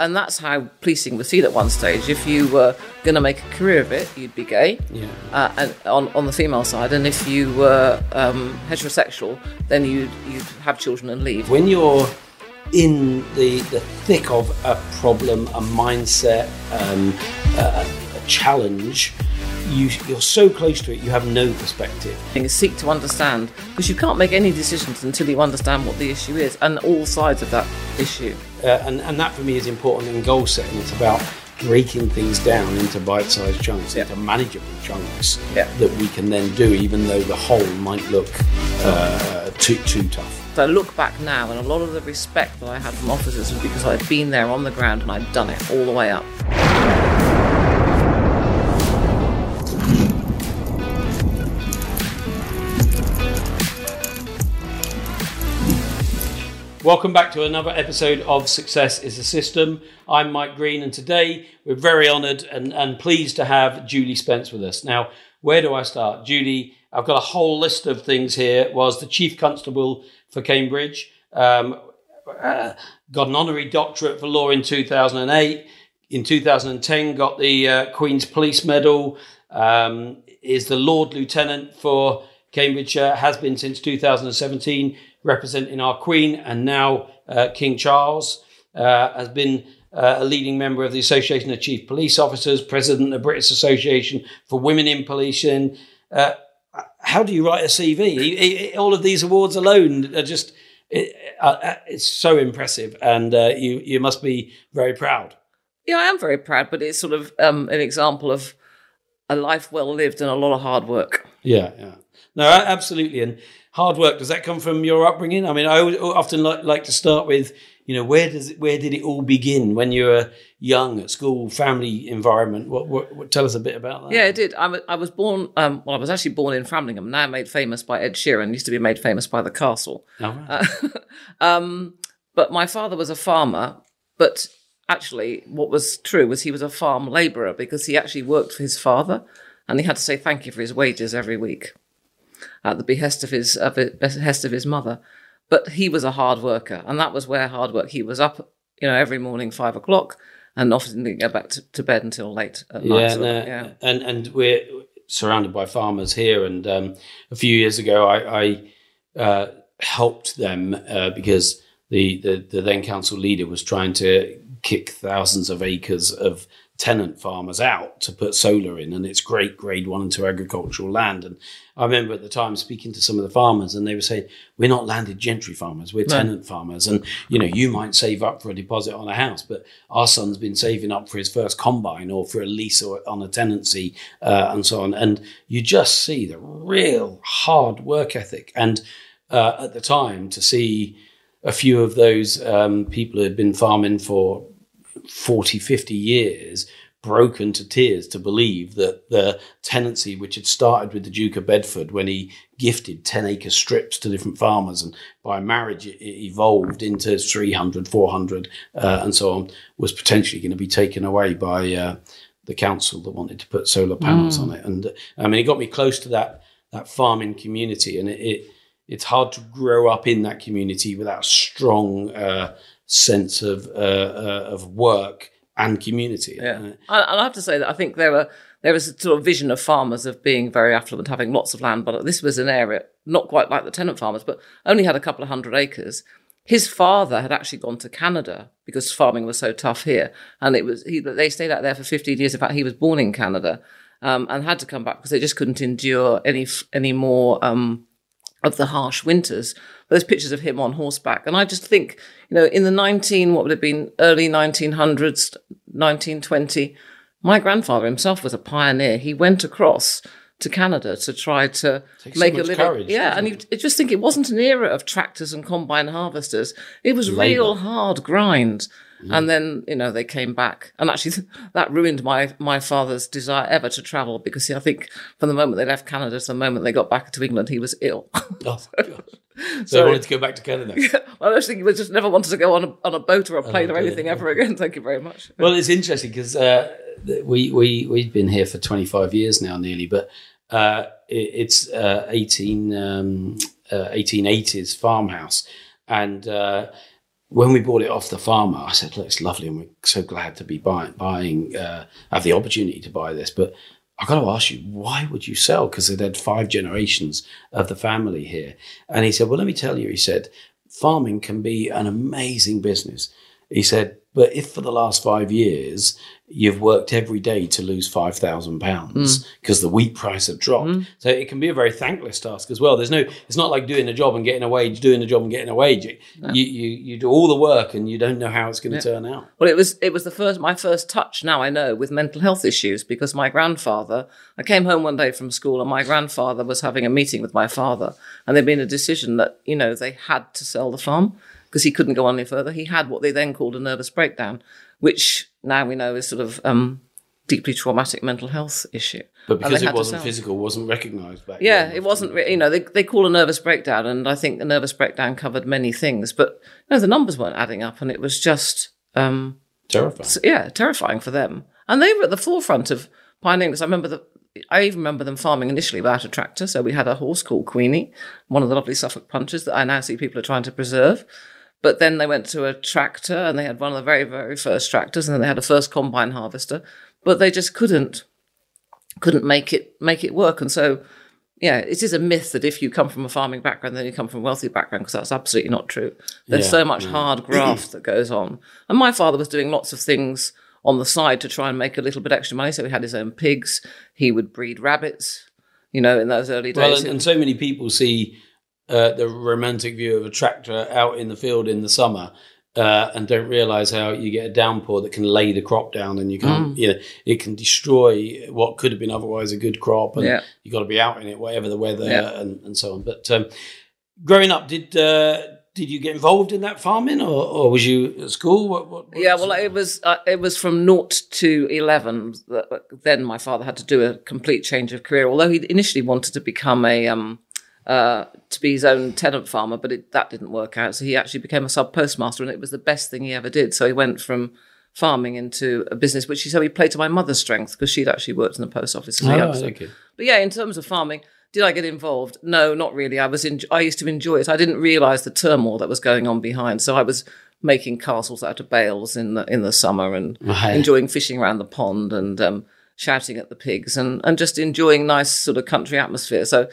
And that's how policing was seen at one stage. If you were going to make a career of it, you'd be gay, Yeah. uh, and on, on the female side. And if you were um, heterosexual, then you'd, you'd have children and leave. When you're in the, the thick of a problem, a mindset, um, a, a challenge, you, you're so close to it, you have no perspective. thing is seek to understand because you can't make any decisions until you understand what the issue is and all sides of that issue. Uh, and, and that for me is important in goal setting. It's about breaking things down into bite sized chunks, Yeah. into manageable chunks Yeah. that we can then do, even though the whole might look uh, too, too tough. So I look back now and a lot of the respect that I had from officers was because I'd been there on the ground and I'd done it all the way up. Welcome back to another episode of Success is a System. I'm Mike Greene, and today we're very honoured and, and pleased to have Julie Spence with us. Now, where do I start? Julie, I've got a whole list of things here. Was the Chief Constable for Cambridge, um, uh, got an honorary doctorate for law in 2008. In 2010, got the uh, Queen's Police Medal. Um, is the Lord Lieutenant for Cambridgeshire. Has been since 2017, representing our Queen and now uh, King Charles. Uh, has been uh, a leading member of the Association of Chief Police Officers, President of the British Association for Women in Policing. Uh, how do you write a CV? All of these awards alone are just. It, uh, it's so impressive, and uh, you you must be very proud. Yeah, I am very proud, but it's sort of um, an example of a life well lived and a lot of hard work. Yeah, yeah. No, absolutely. And hard work does that come from your upbringing? I mean, I often like, like to start with, you know, where does it, where did it all begin when you were young at school, family environment? What, what, what tell us a bit about that? Yeah, it did. I was born, um, well, I was actually born in Framlingham, now made famous by Ed Sheeran, used to be made famous by The Castle. All right. um, but my father was a farmer, but actually, what was true was he was a farm labourer because he actually worked for his father and he had to say thank you for his wages every week at the behest of his, of behest of his mother. But he was a hard worker, and that was where hard work. He was up, you know, every morning five o'clock, and often didn't go back to, to bed until late at night. yeah, no, yeah. and and we're surrounded by farmers here. And um, a few years ago, I, I uh, helped them uh, because the, the the then council leader was trying to kick thousands of acres of tenant farmers out to put solar in, and it's great grade one and two agricultural land. And I remember at the time speaking to some of the farmers, and they were saying, "We're not landed gentry farmers; we're tenant farmers." And you know, you might save up for a deposit on a house, but our son's been saving up for his first combine or for a lease or on a tenancy, uh, and so on. And you just see the real hard work ethic. And uh, at the time, to see a few of those um, people who had been farming for 40, 50 years broken to tears to believe that the tenancy, which had started with the Duke of Bedford when he gifted 10 acre strips to different farmers, and by marriage it, evolved into 300, 400, uh, and so on, was potentially going to be taken away by uh, the council that wanted to put solar panels on it. And uh, I mean, it got me close to that, that farming community, and it, it it's hard to grow up in that community without a strong uh, sense of uh, uh, of work and community. Yeah, Uh, and and I have to say that I think there were there was a sort of vision of farmers of being very affluent, having lots of land, but this was an area not quite like the tenant farmers, but only had a couple of hundred acres. His father had actually gone to Canada because farming was so tough here, and it was he, they stayed out there for fifteen years. In fact, he was born in Canada um, and had to come back because they just couldn't endure any any more. Um, of the harsh winters. There's pictures of him on horseback. And I just think, you know, in the 19, what would have been early 1900s, 1920, my grandfather himself was a pioneer. He went across to Canada to try to Takes so make a much living. courage, yeah, and you, just think it wasn't an era of tractors and combine harvesters. It was real hard grind. Mm. And then, you know, they came back. And actually, that ruined my, my father's desire ever to travel because see, I think from the moment they left Canada to the moment they got back to England, he was ill. oh, So they wanted to go back to Canada. Yeah, well, I just think he was just never wanted to go on a, on a boat or a plane or anything ever again. Thank you very much. Well, it's interesting because uh, we we we've been here for 25 years now, nearly, but uh, it, it's uh, 18 um, uh, 1880s farmhouse, and uh, when we bought it off the farmer, I said, "Look, it's lovely, and we're so glad to be buying, buying, uh, have the opportunity to buy this." But I've got to ask you, why would you sell? Because they'd had five generations of the family here. And he said, Well, let me tell you, he said, farming can be an amazing business. He said, but if for the last five years you've worked every day to lose five thousand pounds mm. because the wheat price have dropped, mm. so it can be a very thankless task as well. There's no, it's not like doing a job and getting a wage, doing a job and getting a wage. You you, you do all the work and you don't know how it's going to turn out. Well, it was it was the first my first touch. Now I know with mental health issues because my grandfather. I came home one day from school and my grandfather was having a meeting with my father, and there'd been a decision that you know they had to sell the farm because he couldn't go on any further. He had what they then called a nervous breakdown, which now we know is sort of um, deeply traumatic mental health issue. But because it wasn't physical, wasn't recognised back Yeah, then. it wasn't. Re- you know, they they call a nervous breakdown, and I think the nervous breakdown covered many things, but you know, the numbers weren't adding up, and it was just um, terrifying. yeah, terrifying for them. And they were at the forefront of pioneering this. I remember the. I even remember them farming initially without a tractor. So we had a horse called Queenie, one of the lovely Suffolk punches that I now see people are trying to preserve. But then they went to a tractor and they had one of the very, very first tractors and then they had a first combine harvester. But they just couldn't couldn't make it make it work. And so yeah, it is a myth that if you come from a farming background, then you come from a wealthy background, because that's absolutely not true. There's Yeah, so much hard graft that goes on. And my father was doing lots of things on the side to try and make a little bit extra money. So he had his own pigs. He would breed rabbits, you know, in those early Well, days. and, and so many people see uh, the romantic view of a tractor out in the field in the summer uh, and don't realize how you get a downpour that can lay the crop down and you can't, Mm. you know, it can destroy what could have been otherwise a good crop. And Yeah. you've got to be out in it, whatever the weather Yeah. and, and so on. But um, growing up, did uh, did you get involved in that farming or, or was you at school? What, what, what yeah, well, it was uh, it was from naught to eleven. that- Then my father had to do a complete change of career. Although he initially wanted to become a um, uh, to be his own tenant farmer, but it, that didn't work out. So he actually became a sub postmaster, and it was the best thing he ever did. So he went from farming into a business, which he said he played to my mother's strength because she'd actually worked in the post office as a Oh, youngster. okay. But yeah, in terms of farming, did I get involved? No, not really. I was in, I used to enjoy it. I didn't realise the turmoil that was going on behind. So I was making castles out of bales in the in the summer and Right. enjoying fishing around the pond and um, shouting at the pigs and and just enjoying nice sort of country atmosphere. So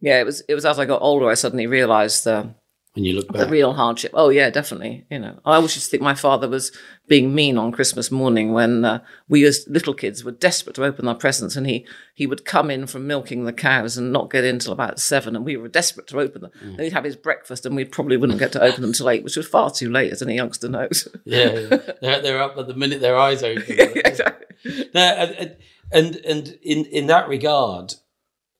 yeah, it was it was as I got older I suddenly realised the When you look the real hardship. Oh yeah, definitely. You know, I always used to think my father was being mean on Christmas morning when uh, we as little kids were desperate to open our presents, and he he would come in from milking the cows and not get in till about seven, and we were desperate to open them. Then he'd have his breakfast, and we probably wouldn't get to open them till eight, which was far too late, as any youngster knows. Yeah, yeah. they're, they're up at the minute their eyes open. exactly. No, and and and in in that regard,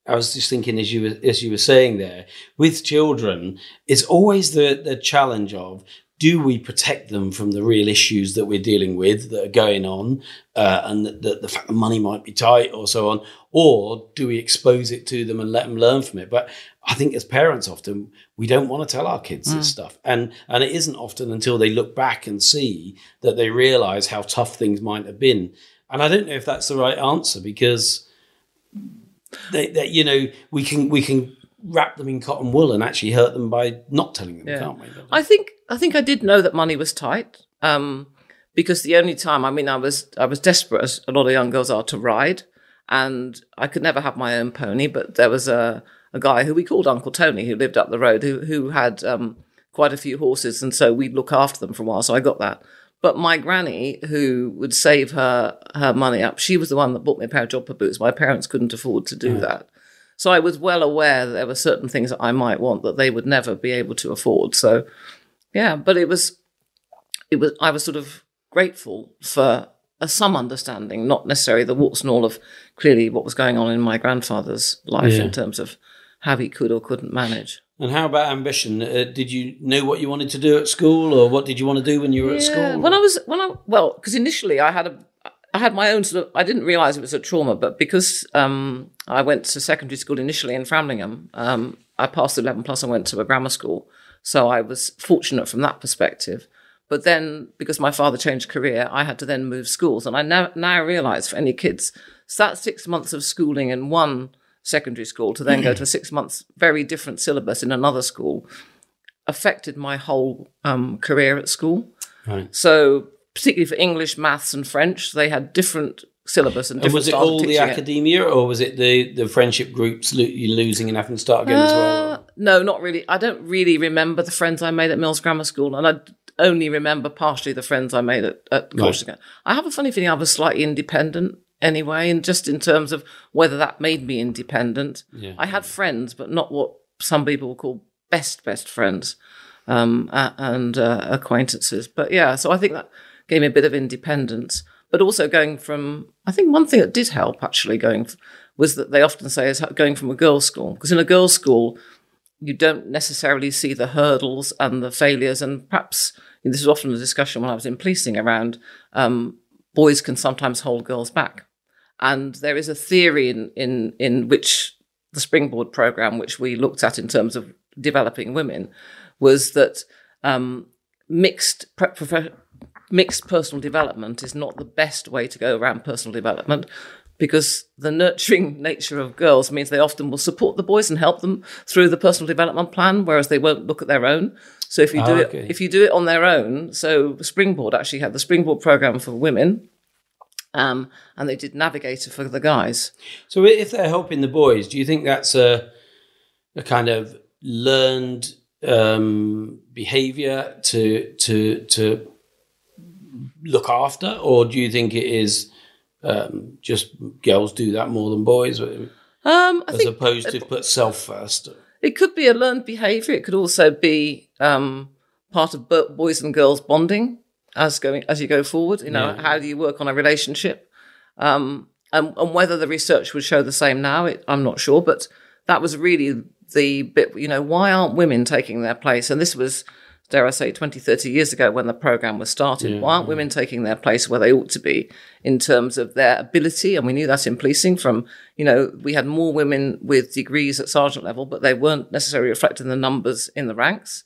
I was just thinking as you were as you were saying there, with children, it's always the the challenge of do we protect them from the real issues that we're dealing with that are going on, uh, and the, the, the fact that money might be tight or so on, or do we expose it to them and let them learn from it? But I think as parents, often we don't want to tell our kids this stuff, and and it isn't often until they look back and see that they realise how tough things might have been. And I don't know if that's the right answer because they, they, you know, we can we can wrap them in cotton wool and actually hurt them by not telling them, Yeah. can't we? I think I think I did know that money was tight. Um, because the only time I mean I was I was desperate as a lot of young girls are to ride and I could never have my own pony, but there was a, a guy who we called Uncle Tony who lived up the road who who had um, quite a few horses and so we'd look after them for a while, so I got that. But my granny, who would save her her money up, she was the one that bought me a pair of jumper boots. My parents couldn't afford to do that. So I was well aware that there were certain things that I might want that they would never be able to afford. So yeah, but it was, it was. I was sort of grateful for uh, some understanding, not necessarily the warts and all of clearly what was going on in my grandfather's life Yeah. in terms of how he could or couldn't manage. And how about ambition? Uh, did you know what you wanted to do at school, or what did you want to do when you were at school? When I was when I well, because initially I had a I had my own sort of I didn't realise it was a trauma, but because um, I went to secondary school initially in Framlingham, um, I passed eleven plus and went to a grammar school, so I was fortunate from that perspective. But then, because my father changed career, I had to then move schools, and I now now realise for any kids, so that's six months of schooling in one secondary school to then go to a six months very different syllabus in another school affected my whole um, career at school. Right. So, particularly for English, maths, and French, they had different syllabus and And different was it all the teaching it. academia, or was it the, the friendship groups lo- you losing and having to start again as well? Uh, no, not really. I don't really remember the friends I made at Mills Grammar School, and i only remember partially the friends I made at, at Corsica. I have a funny feeling I was slightly independent anyway, and just in terms of whether that made me independent. Yeah. I had friends, but not what some people would call best best friends um, and uh, acquaintances. But yeah, so I think that gave me a bit of independence. But also going from, I think one thing that did help actually going was that they often say is going from a girls' school because in a girls' school you don't necessarily see the hurdles and the failures, and perhaps this is often a discussion when I was in policing around um, boys can sometimes hold girls back, and there is a theory in in in which the springboard program, which we looked at in terms of developing women, was that um, mixed pre- mixed personal development is not the best way to go around personal development because the nurturing nature of girls means they often will support the boys and help them through the personal development plan whereas they won't look at their own. So if you do Ah, it if you do it on their own so springboard actually had the springboard program for women um, and they did navigator for the guys So if they're helping the boys, do you think that's a a kind of learned um, behavior to to to look after, or do you think it is um, just girls do that more than boys, um, as think opposed to put self first? It could be a learned behaviour. It could also be um, part of boys and girls bonding as going as you go forward. You know, Yeah. how do you work on a relationship? Um, and, and whether the research would show the same now, it, I'm not sure. But that was really the bit. You know, why aren't women taking their place? And this was, dare I say, 20, 30 years ago when the program was started. why aren't women taking their place where they ought to be in terms of their ability? And we knew that in policing from, you know, we had more women with degrees at sergeant level, but they weren't necessarily reflected in the numbers in the ranks.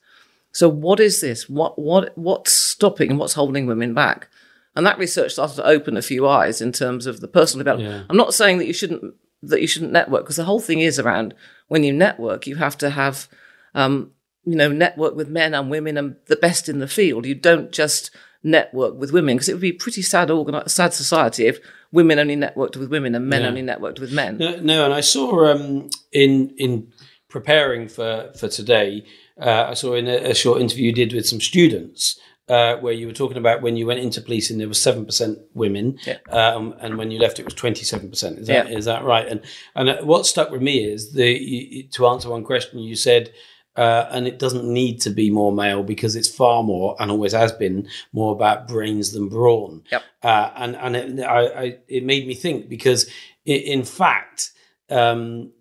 So what is this? What what what's stopping and what's holding women back? And that research started to open a few eyes in terms of the personal development. Yeah. I'm not saying that you shouldn't that you shouldn't network because the whole thing is around when you network, you have to have um, you know network with men and women and the best in the field. You don't just network with women because it would be a pretty sad organi- sad society if women only networked with women and men Yeah. only networked with men. No, no, and I saw um, in in preparing for for today, uh, I saw in a, a short interview you did with some students. Uh, where you were talking about when you went into policing, there was seven percent women, Yeah. um, and when you left, it was twenty seven percent. Is that is that right? And and uh, what stuck with me is the you, to answer one question you said, uh, and it doesn't need to be more male because it's far more and always has been more about brains than brawn. Yep. Uh, and and it, I, I, it made me think because i in fact, um,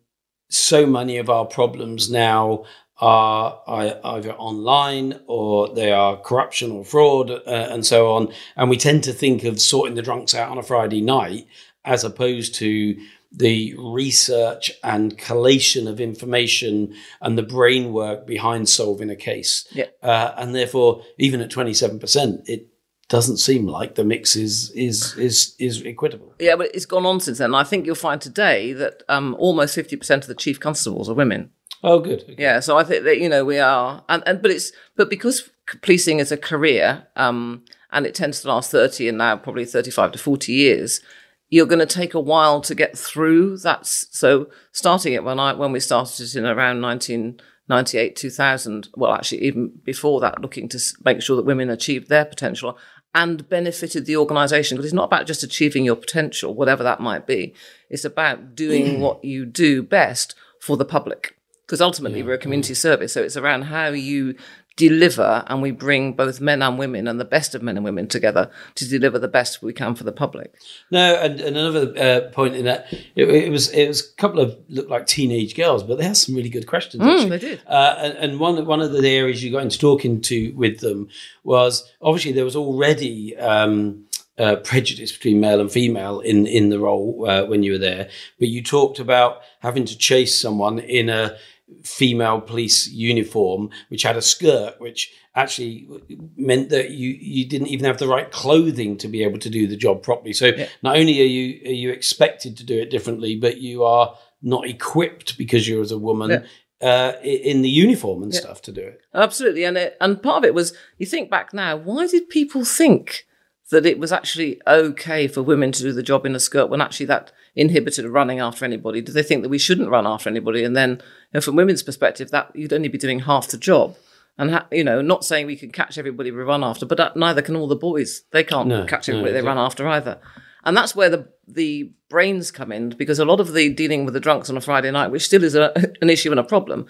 so many of our problems now are either online or they are corruption or fraud uh, and so on. And we tend to think of sorting the drunks out on a Friday night as opposed to the research and collation of information and the brain work behind solving a case. Yeah. Uh, and therefore, even at 27%, it doesn't seem like the mix is is is is equitable. Yeah, but it's gone on since then. I think you'll find today that um, almost fifty percent of the chief constables are women. Oh, good. Okay. Yeah, so I think that you know we are, and, and but it's but because policing is a career, um, and it tends to last thirty and now probably thirty-five to forty years. You're going to take a while to get through that. So starting it when I when we started it in around 1998, 2000. Well, actually even before that, looking to make sure that women achieved their potential and benefited the organisation because it's not about just achieving your potential, whatever that might be. It's about doing what you do best for the public because ultimately we're a community service. So it's around how you deliver and we bring both men and women and the best of men and women together to deliver the best we can for the public. No, and, and another uh, point in that it, it was it was a couple of looked like teenage girls, but they had some really good questions. actually. they did. Uh, and, and one one of the areas you got into talking to with them was obviously there was already um, uh, prejudice between male and female in in the role uh, when you were there, but you talked about having to chase someone in a female police uniform which had a skirt which actually meant that you you didn't even have the right clothing to be able to do the job properly so not only are you are you expected to do it differently but you are not equipped because you're as a woman Yeah. uh, in the uniform and stuff to do it. Absolutely, and it, and part of it was you think back now. Why did people think that it was actually okay for women to do the job in a skirt when actually that inhibited of running after anybody? Do they think that we shouldn't run after anybody? And then, you know, from women's perspective, that you'd only be doing half the job. And ha- you know, not saying we can catch everybody we run after, but neither can all the boys. They can't No, catch no, everybody they exactly. run after either. And that's where the the brains come in because a lot of the dealing with the drunks on a Friday night, which still is a, an issue and a problem,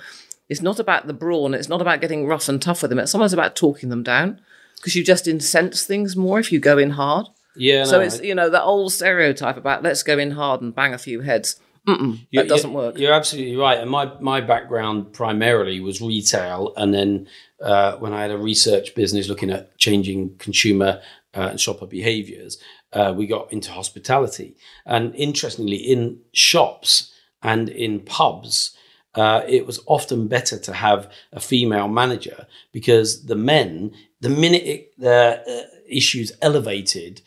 it's not about the brawn. It's not about getting rough and tough with them. It's sometimes about talking them down because you just incense things more if you go in hard. Yeah, So no, it's I- you know that old stereotype about let's go in hard and bang a few heads. Mm-mm, that doesn't work. You're absolutely right. And my, my background primarily was retail. And then uh, when I had a research business looking at changing consumer uh, and shopper behaviors, uh, we got into hospitality. And interestingly, in shops and in pubs, uh, it was often better to have a female manager because the men, the minute it, the uh, issues elevated,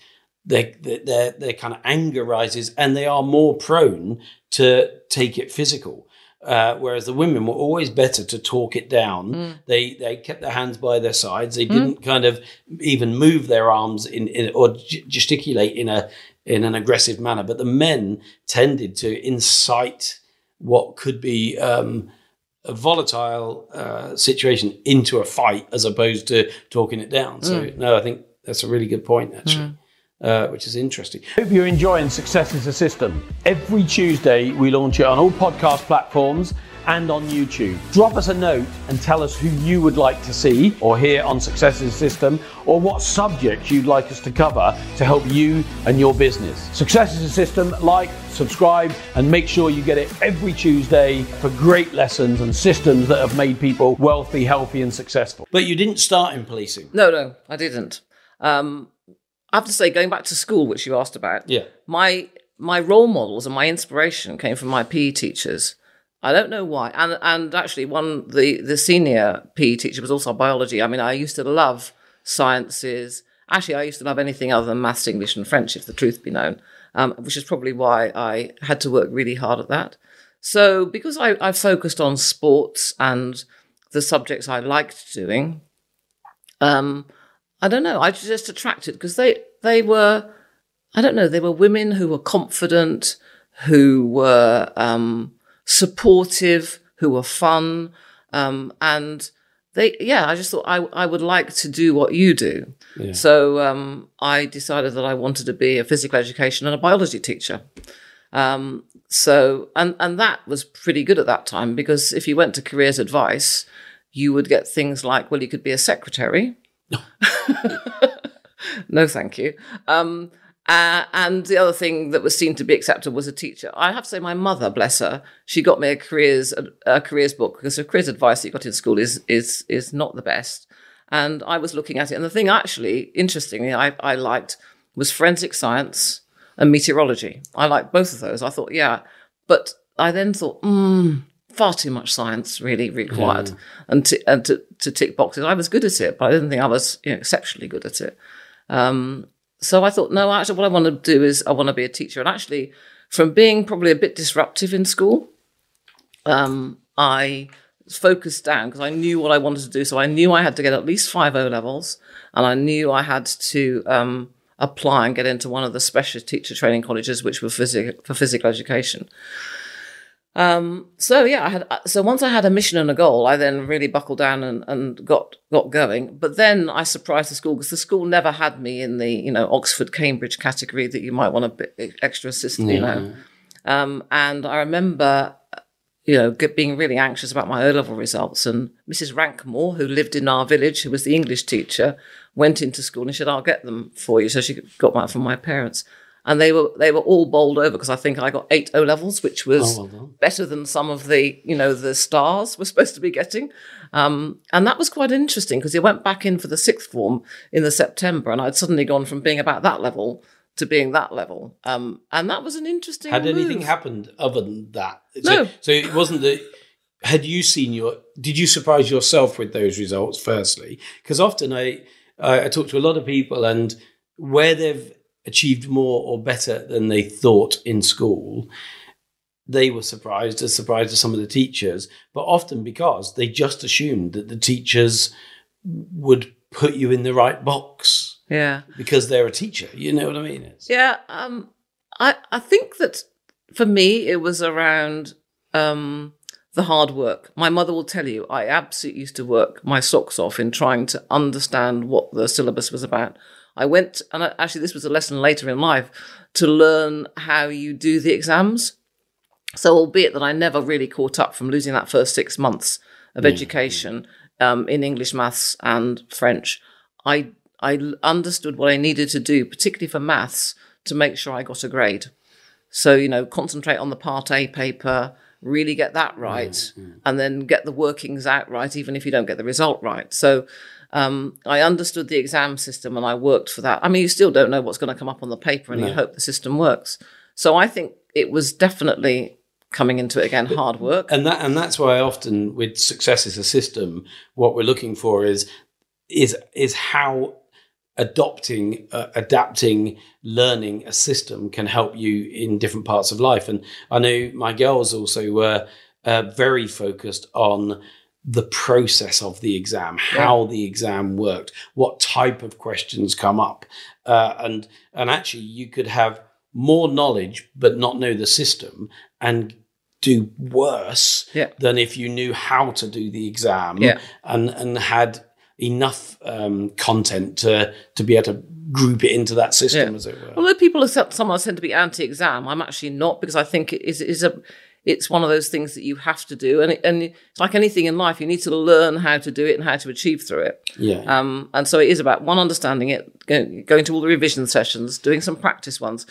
their, their, their kind of anger rises and they are more prone to take it physical. Uh, whereas the women were always better to talk it down. They they kept their hands by their sides. They didn't kind of even move their arms in, in or g- gesticulate in a in an aggressive manner. But the men tended to incite what could be um, a volatile uh, situation into a fight as opposed to talking it down. So no, I think that's a really good point actually, uh, which is interesting. Hope you're enjoying Success is a System. Every Tuesday, we launch it on all podcast platforms and on YouTube. Drop us a note and tell us who you would like to see or hear on Success is a System or what subjects you'd like us to cover to help you and your business. Success is a System. Like, subscribe, and make sure you get it every Tuesday for great lessons and systems that have made people wealthy, healthy, and successful. But you didn't start in policing. No, no, I didn't. Um, I have to say, going back to school, which you asked about, Yeah. my my role models and my inspiration came from my PE teachers. I don't know why, and and actually, one the the senior PE teacher was also biology. I mean, I used to love sciences. Actually, I used to love anything other than maths, English, and French, if the truth be known, um, which is probably why I had to work really hard at that. So, because I, I focused on sports and the subjects I liked doing, um, I don't know. I was just attracted because they they were, I don't know, they were women who were confident, who were um, supportive, who were fun, um, and they yeah. I just thought I I would like to do what you do. So um, I decided that I wanted to be a physical education and a biology teacher. Um, so and and that was pretty good at that time because if you went to careers advice, you would get things like well, you could be a secretary. no, thank you. Um, uh, and the other thing that was seen to be acceptable was a teacher. I have to say, my mother, bless her, she got me a careers a careers book because the careers advice that you got in school is is is not the best. And I was looking at it, and the thing actually, interestingly, I, I liked was forensic science and meteorology. I liked both of those. I thought, yeah, but I then thought, mm, far too much science really required, and to and to, to tick boxes. I was good at it, but I didn't think I was you know, exceptionally good at it. Um, so I thought, no, actually, what I want to do is I want to be a teacher. And actually, from being probably a bit disruptive in school, um, I focused down because I knew what I wanted to do. So I knew I had to get at least five O levels, and I knew I had to um, apply and get into one of the specialist teacher training colleges, which were physic- for physical education. Um, so yeah, I had so once I had a mission and a goal, I then really buckled down and, and got got going. But then I surprised the school because the school never had me in the you know Oxford Cambridge category that you might want a bit extra assistant, you know. Um, and I remember, you know, get, being really anxious about my O level results. And Mrs. Rankmore, who lived in our village, who was the English teacher, went into school and said, "I'll get them for you." So she got one from my parents. And they were they were all bowled over because I think I got eight O levels, which was Oh, well better than some of the you know the stars were supposed to be getting. Um, and that was quite interesting because he went back in for the sixth form in the September, and I'd suddenly gone from being about that level to being that level. Um, and that was an interesting. Had anything happened other than that? No. So, so it wasn't that. Had you seen your? Did you surprise yourself with those results? Firstly, because often I, I I talk to a lot of people, and where they've achieved more or better than they thought in school, they were surprised, as surprised as some of the teachers, but often because they just assumed that the teachers would put you in the right box Yeah. because they're a teacher. You know what I mean? It's, Yeah, um, I I think that for me it was around um, the hard work. My mother will tell you I absolutely used to work my socks off in trying to understand what the syllabus was about. I went, and I, actually this was a lesson later in life to learn how you do the exams. So, albeit that I never really caught up from losing that first six months of mm, mm. education um, in English, maths, and French, I I understood what I needed to do, particularly for maths, to make sure I got a grade. So, you know, concentrate on the part A paper, really get that mm, right, and then get the workings out right, even if you don't get the result right. So, um, I understood the exam system and I worked for that. I mean, you still don't know what's going to come up on the paper, and you hope the system works. So, I think it was definitely coming into it again hard work. and that and that's why often with success as a system, what we're looking for is is is how adopting, uh, adapting, learning a system can help you in different parts of life. And I know my girls also were uh, very focused on the process of the exam, how the exam worked, what type of questions come up, uh, and and actually you could have more knowledge but not know the system and do worse Yeah. than if you knew how to do the exam Yeah. and and had enough um, content to to be able to group it into that system Yeah. as it were. Although people are sometimes tend to be anti-exam, I'm actually not because I think it is is a it's one of those things that you have to do, and it, and it's like anything in life, you need to learn how to do it and how to achieve through it. yeah, Um, and so it is about one understanding it, going, going to all the revision sessions, doing some practice ones,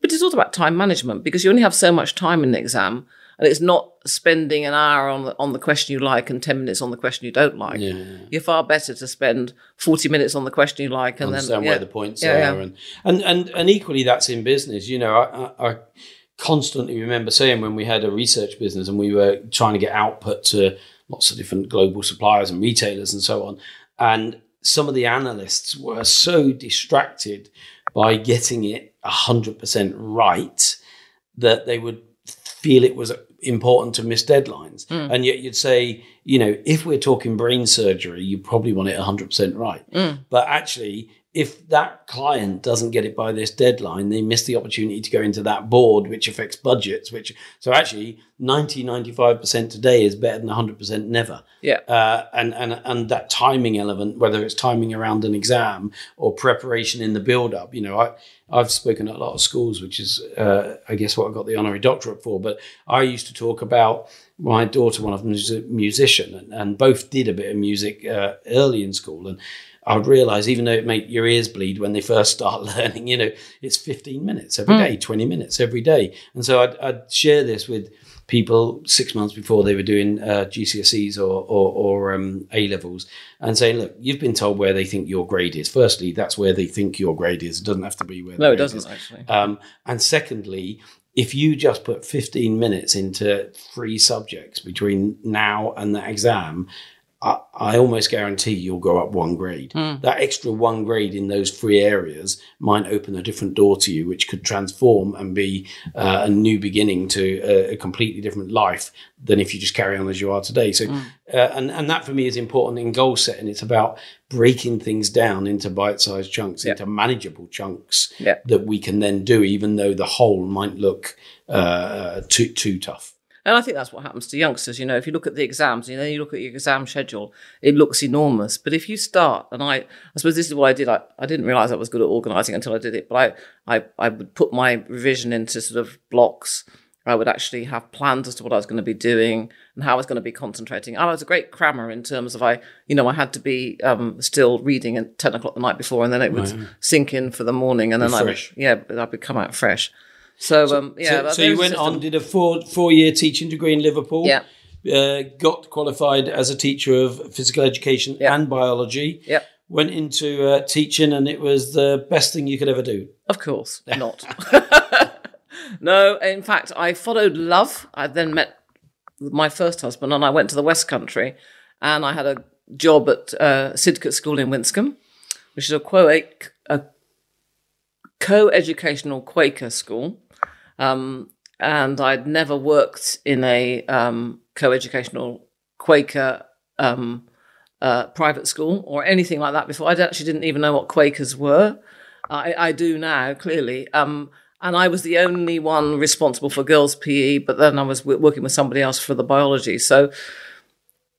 but it's also about time management because you only have so much time in the exam, and it's not spending an hour on the, on the question you like and ten minutes on the question you don't like. yeah. You're far better to spend forty minutes on the question you like and understand then yeah. where the points Yeah, are, yeah. and, and and and equally that's in business. You know, I, I, I constantly remember saying when we had a research business and we were trying to get output to lots of different global suppliers and retailers and so on, and some of the analysts were so distracted by getting it hundred percent right that they would feel it was important to miss deadlines. Hmm. And yet you'd say, you know, if we're talking brain surgery, you probably want it 100% right. Hmm. But actually, if that client doesn't get it by this deadline, they miss the opportunity to go into that board, which affects budgets. Which so actually, 90, 95% today is better than 100% never. Yeah. Uh, and and and that timing element, whether it's timing around an exam or preparation in the build up, you know, I I've spoken at a lot of schools, which is uh, I guess what I got the honorary doctorate for. But I used to talk about my daughter, one of them is a musician, and, and both did a bit of music uh, early in school, and I would realize even though it make your ears bleed when they first start learning, you know, it's 15 minutes every day, 20 minutes every day. And so I'd, I'd share this with people six months before they were doing uh, GCSEs or, or, or um, A levels and saying, look, you've been told where they think your grade is. Firstly, that's where they think your grade is. It doesn't have to be where No, it doesn't is. actually. Um, and secondly, if you just put 15 minutes into three subjects between now and the exam, I, I almost guarantee you'll go up one grade. That extra one grade in those three areas might open a different door to you, which could transform and be uh, a new beginning to a, a completely different life than if you just carry on as you are today. So, uh, and and that for me is important in goal setting. It's about breaking things down into bite-sized chunks, into manageable chunks Yeah. that we can then do, even though the whole might look uh, too too tough. And I think that's what happens to youngsters. You know, if you look at the exams, you know, you look at your exam schedule, it looks enormous. But if you start, and I, I suppose this is what I did. I, I didn't realize I was good at organizing until I did it. But I, I, I would put my revision into sort of blocks. I would actually have plans as to what I was going to be doing and how I was going to be concentrating. I was a great crammer in terms of I, you know, I had to be um, still reading at ten o'clock the night before, and then it would sink in for the morning, and then I yeah, I would come out fresh. So, um, yeah. so, so you went system. on, did a four four year teaching degree in Liverpool. Yeah. Uh, got qualified as a teacher of physical education Yeah. and biology. Yep. Went into uh, teaching, and it was the best thing you could ever do. Of course not. no, in fact, I followed love. I then met my first husband, and I went to the West Country, and I had a job at uh, Sidcot School in Winscombe, which is a, co- a co-educational Quaker school. Um, and I'd never worked in a um, co-educational Quaker um, uh, private school or anything like that before. I actually didn't even know what Quakers were. I, I do now, clearly. Um, and I was the only one responsible for girls' PE, but then I was w- working with somebody else for the biology. So,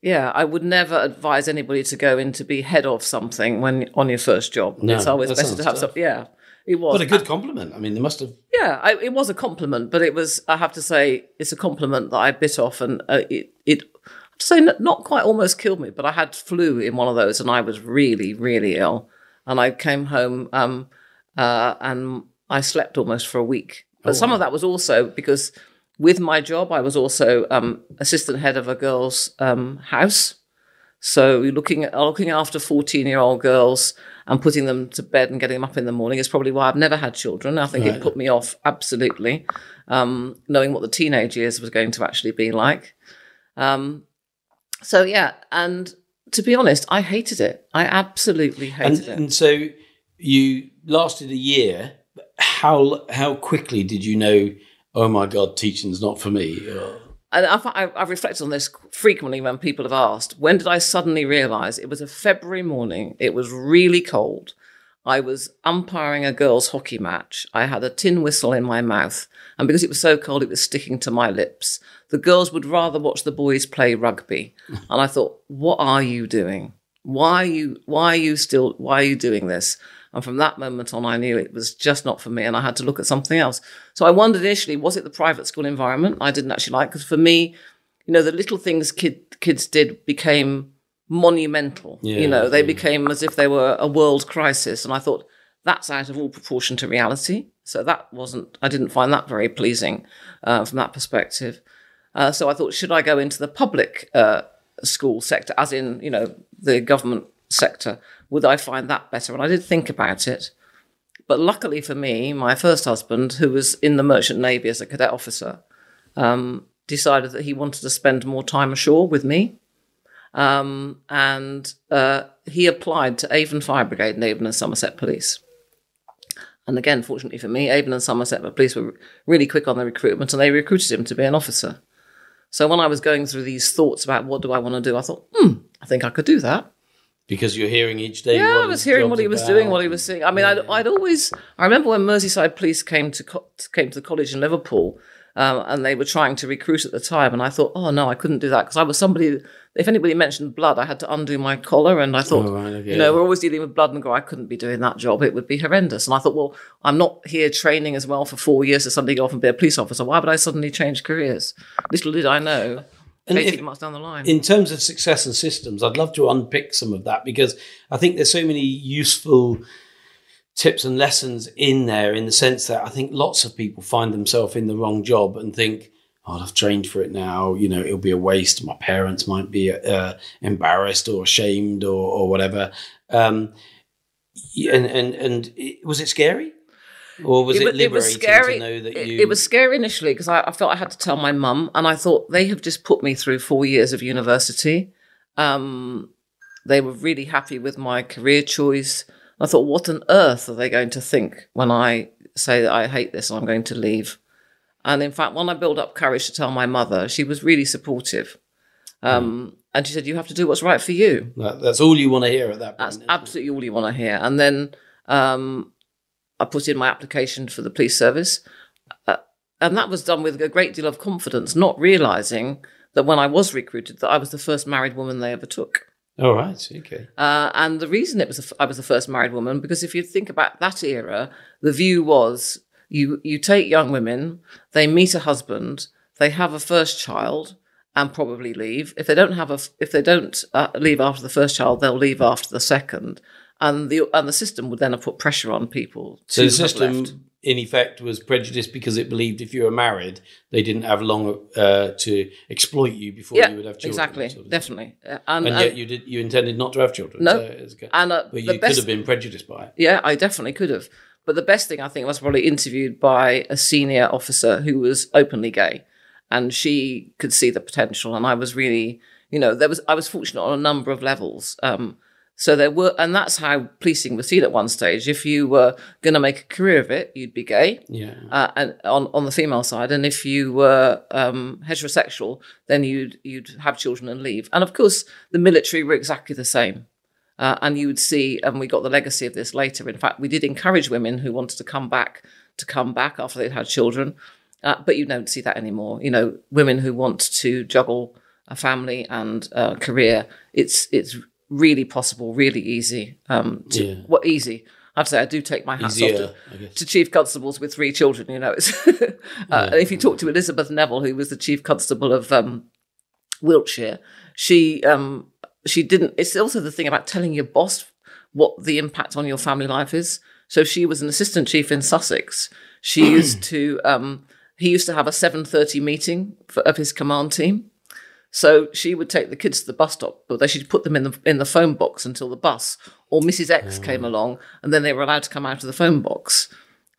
yeah, I would never advise anybody to go in to be head of something when on your first job. No, it's always better to have tough. some. Yeah, it was. What a good compliment. I mean, they must have. Yeah, I, it was a compliment, but it was. I have to say, it's a compliment that I bit off, and uh, it. it I have to say, not quite almost killed me, but I had flu in one of those, and I was really, really ill, and I came home, um, uh, and I slept almost for a week. But some of that was also because with my job, I was also um, assistant head of a girls' um, house. So looking at looking after fourteen year old girls and putting them to bed and getting them up in the morning is probably why I've never had children. I think it put me off absolutely, um, knowing what the teenage years was going to actually be like. Um, so yeah, and to be honest, I hated it. I absolutely And, hated it. and so you lasted a year. How how quickly did you know? Oh my God, teaching's not for me. Or- and I've, I've reflected on this frequently when people have asked, when did I suddenly realize it was a February morning? It was really cold. I was umpiring a girls' hockey match. I had a tin whistle in my mouth, and because it was so cold, it was sticking to my lips. The girls would rather watch the boys play rugby, and I thought, "What are you doing? Why are you? Why are you still? Why are you doing this?" And from that moment on, I knew it was just not for me, and I had to look at something else. So I wondered initially, was it the private school environment I didn't actually like? Because for me, you know, the little things kid, kids did became monumental. Yeah, you know, they yeah. became as if they were a world crisis. And I thought that's out of all proportion to reality. So that wasn't, I didn't find that very pleasing uh, from that perspective. Uh, so I thought, should I go into the public uh, school sector, as in, you know, the government sector? Would I find that better? And I did think about it. But luckily for me, my first husband, who was in the Merchant Navy as a cadet officer, um, decided that he wanted to spend more time ashore with me. Um, and uh, he applied to Avon Fire Brigade and Avon and Somerset Police. And again, fortunately for me, Avon and Somerset Police were really quick on the recruitment and they recruited him to be an officer. So when I was going through these thoughts about what do I want to do, I thought, hmm, I think I could do that. Because you're hearing each day. Yeah, I was hearing what he was about. doing, what he was seeing. I mean, I'd, I'd always. I remember when Merseyside Police came to co- came to the college in Liverpool, um, and they were trying to recruit at the time, and I thought, oh no, I couldn't do that because I was somebody. If anybody mentioned blood, I had to undo my collar, and I thought, Oh, right, okay. you know, we're always dealing with blood, and go, I couldn't be doing that job; it would be horrendous. And I thought, well, I'm not here training as well for four years to suddenly go off and be a police officer. Why would I suddenly change careers? Little did I know. And 18 if- months down the line. in terms of success and systems, I'd love to unpick some of that because I think there's so many useful tips and lessons in there in the sense that I think lots of people find themselves in the wrong job and think, oh, I've trained for it now, you know, it'll be a waste. My parents might be uh, embarrassed or ashamed or, or whatever. Um, and, and, and it, was it scary? Or was it, wa- liberating to know that it, you... it was scary initially because I, I felt I had to tell my mum, and I thought they have just put me through four years of university. Um, they were really happy with my career choice. I thought, what on earth are they going to think when I say that I hate this and I'm going to leave? And in fact, when I built up courage to tell my mother, she was really supportive. Um, And she said, "You have to do what's right for you." That- that's all you want to hear at that point. That's isn't it? absolutely all you want to hear. And then um, I put in my application for the police service. Uh, and that was done with a great deal of confidence, not realizing that when I was recruited, that I was the first married woman they ever took. All right. Okay. Uh, and the reason it was f- I was the first married woman because if you think about that era, the view was you you take young women, they meet a husband, they have a first child, and probably leave. If they don't have a if they don't uh, leave after the first child, they'll leave after the second, and the and the system would then have put pressure on people. So to the system, left. in effect, was prejudiced because it believed if you were married, they didn't have long uh, to exploit you before yeah, you would have children. exactly, sort of definitely, Uh, and, And and- yet you did. You intended not to have children. No. so it's and, uh, but you could have been prejudiced by it. Yeah, I definitely could have. But the best thing I think I was probably interviewed by a senior officer who was openly gay, and she could see the potential. And I was really, you know, there was I was fortunate on a number of levels. Um, So there were, and that's how policing was seen at one stage. If you were going to make a career of it, you'd be gay, Yeah. uh, and on on the female side, and if you were um, heterosexual, then you'd you'd have children and leave. And of course, the military were exactly the same. Uh, and you would see, and we got the legacy of this later. In fact, we did encourage women who wanted to come back to come back after they'd had children, uh, but you don't see that anymore. You know, women who want to juggle a family and a career, it's it's really possible, really easy. Um, to, Yeah. What easy? I have to say, I do take my hats off to, to chief constables with three children. You know, it's uh, if you talk to Elizabeth Neville, who was the chief constable of um, Wiltshire, she um, she didn't. It's also the thing about telling your boss what the impact on your family life is. So she was an assistant chief in Sussex. She used to. Um, he used to have a seven thirty meeting for, of his command team. So she would take the kids to the bus stop, but they should put them in the in the phone box until the bus or Mrs. X came along, and then they were allowed to come out of the phone box.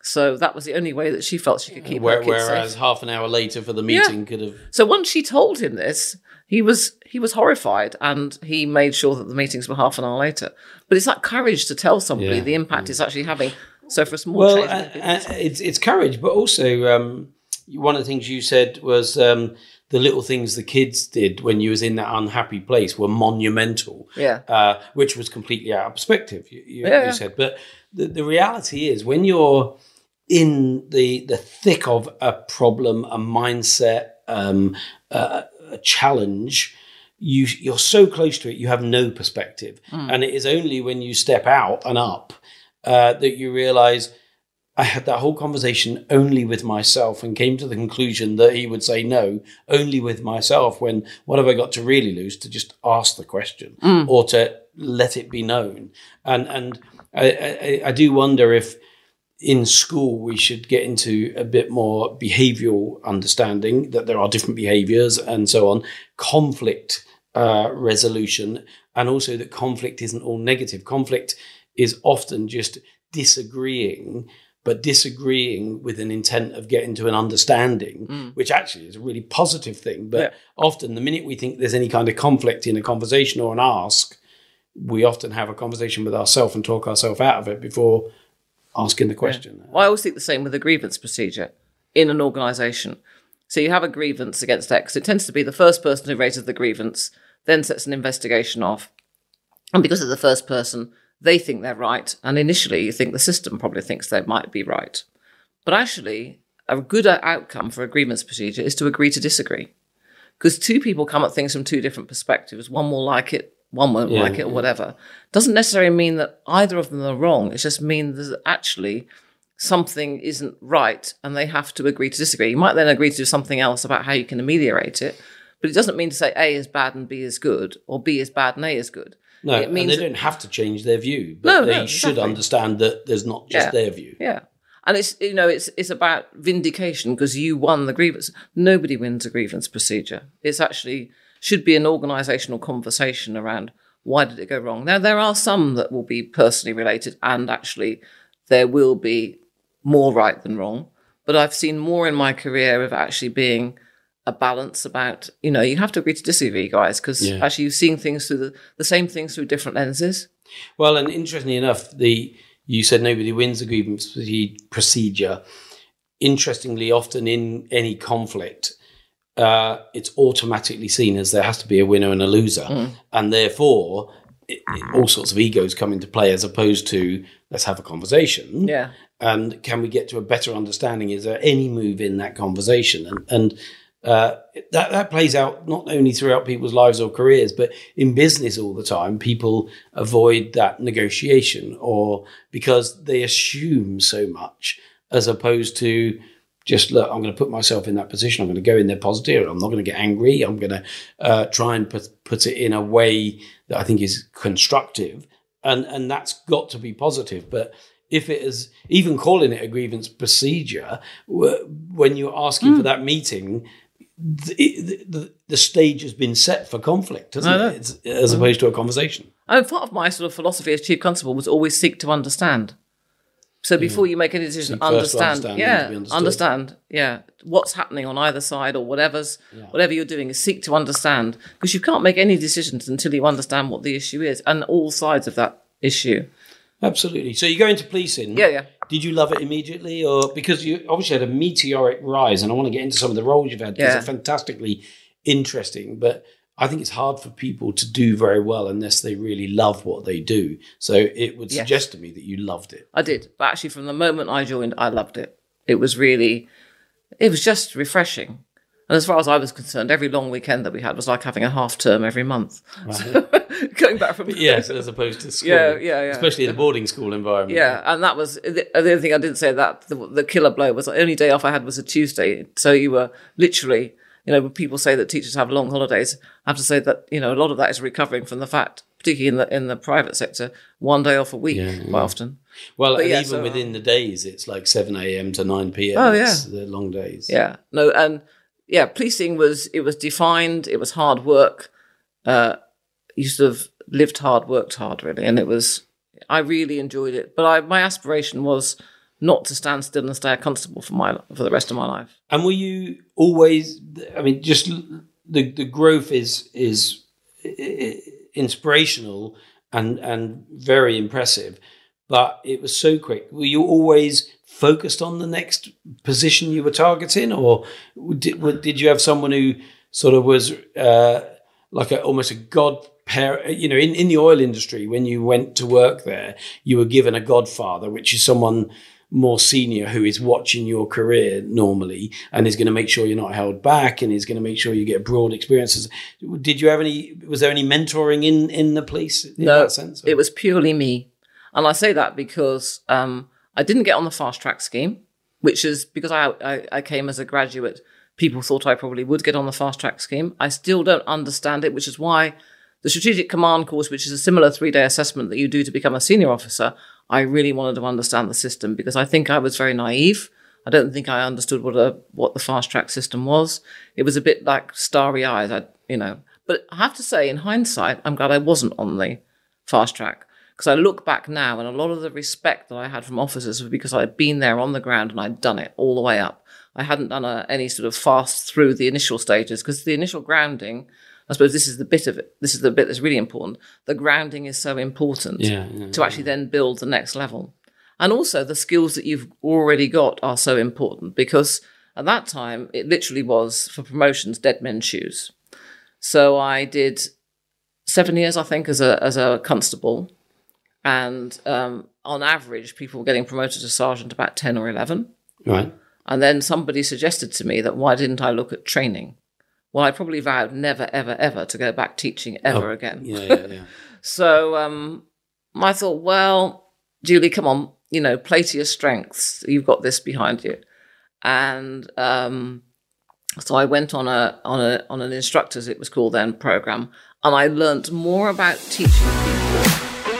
So that was the only way that she felt she could keep Where, her kids whereas safe. half an hour later for the meeting could have. So once she told him this, he was he was horrified, and he made sure that the meetings were half an hour later. But it's that courage to tell somebody Yeah. the impact it's actually having. So for a small Well, change, uh, uh, it's it's courage, but also um, one of the things you said was um, the little things the kids did when you was in that unhappy place were monumental. Yeah. uh, which was completely out of perspective. You, you, Yeah, you said, but the, the reality is when you're in the the thick of a problem, a mindset, um, a, a challenge. You, you're so close to it, you have no perspective. And it is only when you step out and up uh, that you realize I had that whole conversation only with myself and came to the conclusion that he would say no, only with myself. When what have I got to really lose? To just ask the question or to let it be known. And and I, I, I do wonder if in school we should get into a bit more behavioral understanding that there are different behaviors and so on, conflict uh, resolution, and also that conflict isn't all negative. Conflict is often just disagreeing, but disagreeing with an intent of getting to an understanding, mm. which actually is a really positive thing. But Yeah. often, the minute we think there's any kind of conflict in a conversation or an ask, we often have a conversation with ourselves and talk ourselves out of it before asking the question. Well, I always think the same with a grievance procedure in an organisation. So you have a grievance against X. It tends to be the first person who raises the grievance, then sets an investigation off. And because it's the first person, they think they're right. And initially, you think the system probably thinks they might be right. But actually, a good outcome for a grievance procedure is to agree to disagree. Because two people come at things from two different perspectives. One will like it, one won't Yeah, like it, or whatever. Doesn't necessarily mean that either of them are wrong. It just means that actually something isn't right and they have to agree to disagree. You might then agree to do something else about how you can ameliorate it. But it doesn't mean to say A is bad and B is good, or B is bad and A is good. No, it means and they don't have to change their view, but No, they no, should exactly. understand that there's not just Yeah. their view. Yeah. And it's you know it's it's about vindication because you won the grievance. Nobody wins a grievance procedure. It's actually should be an organisational conversation around why did it go wrong. Now there are some that will be personally related, and actually there will be more right than wrong. But I've seen more in my career of actually being a balance about you know you have to agree to disagree, guys, because Yeah. actually you're seeing things through the, the same things through different lenses. Well, and interestingly enough, the you said nobody wins a grievance procedure. Interestingly, often in any conflict, uh, it's automatically seen as there has to be a winner and a loser, and therefore it, it- all sorts of egos come into play as opposed to let's have a conversation. Yeah. and can we get to a better understanding? Is there any move in that conversation? And, and uh, that that plays out not only throughout people's lives or careers, but in business all the time. People avoid that negotiation, or because they assume so much, as opposed to just look. I'm going to put myself in that position. I'm going to go in there positive. I'm not going to get angry. I'm going to uh, try and put put it in a way that I think is constructive, and and that's got to be positive. But if it is even calling it a grievance procedure, when you're asking for that meeting, the, the, the, stage has been set for conflict, hasn't I it? As opposed to a conversation. And part of my sort of philosophy as chief constable was always seek to understand. So hmm. before you make any decision, Seek first to understand, understand yeah, understand, yeah, what's happening on either side or whatever's whatever you're doing is seek to understand because you can't make any decisions until you understand what the issue is and all sides of that issue. Absolutely. So you go into policing. Yeah, yeah. Did you love it immediately, or because you obviously had a meteoric rise? And I want to get into some of the roles you've had because Yeah. they're fantastically interesting. But I think it's hard for people to do very well unless they really love what they do. So it would Yes. suggest to me that you loved it. I did, but actually, from the moment I joined, I loved it. It was really, it was just refreshing. And as far as I was concerned, every long weekend that we had was like having a half term every month. So, going back from Yes, as opposed to school. Yeah, yeah, yeah. Especially in the boarding school environment. Yeah, and that was the, the other thing I didn't say that the, the killer blow was the only day off I had was a Tuesday. So you were literally, you know, when people say that teachers have long holidays, I have to say that you know a lot of that is recovering from the fact, particularly in the in the private sector, one day off a week quite often. Well, and yeah, even so- uh, within the days, it's like 7 a.m. to 9 p.m. Oh, yeah. The long days. Yeah, no, and yeah, policing was it was defined. It was hard work. Uh, you sort of lived hard, worked hard, really, and it was. I really enjoyed it, but I, my aspiration was not to stand still and stay a constable for my for the rest of my life. And were you always? I mean, just the the growth is is inspirational and and very impressive, but it was so quick. Were you always focused on the next position you were targeting, or did did you have someone who sort of was uh, like a, almost a god? You know, in, in the oil industry, when you went to work there, you were given a godfather, which is someone more senior who is watching your career normally and is going to make sure you're not held back and is going to make sure you get broad experiences. Did you have any? Was there any mentoring in in the police in No, that sense? it was purely me, and I say that because um, I didn't get on the fast track scheme, which is because I, I I came as a graduate. People thought I probably would get on the fast track scheme. I still don't understand it, which is why the strategic command course, which is a similar three day assessment that you do to become a senior officer, I really wanted to understand the system because I think I was very naive. I don't think I understood what a what the fast track system was. It was a bit like starry eyes, I, you know. But I have to say, in hindsight, I'm glad I wasn't on the fast track because I look back now and a lot of the respect that I had from officers was because I'd been there on the ground and I'd done it all the way up. I hadn't done a, any sort of fast through the initial stages because the initial grounding, I suppose this is the bit of it. This is the bit that's really important. The grounding is so important Yeah, yeah, to actually then build the next level. And also the skills that you've already got are so important because at that time it literally was for promotions dead men's shoes. So I did seven years, I think, as a as a constable, and um, on average, people were getting promoted to sergeant about ten or eleven. right. And then somebody suggested to me that why didn't I look at training? Well, I probably vowed never, ever, ever to go back teaching ever again. Yeah, yeah, yeah. So um, I thought, well, Julie, come on, you know, play to your strengths. You've got this behind you. And um, so I went on a on a on an instructors, it was called then, program, and I learnt more about teaching people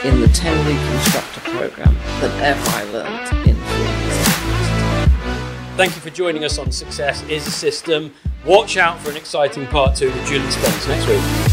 in the ten week instructor program ever I learnt in. Thank you for joining us on Success is a System. Watch out for an exciting part two with Julie Spence next week.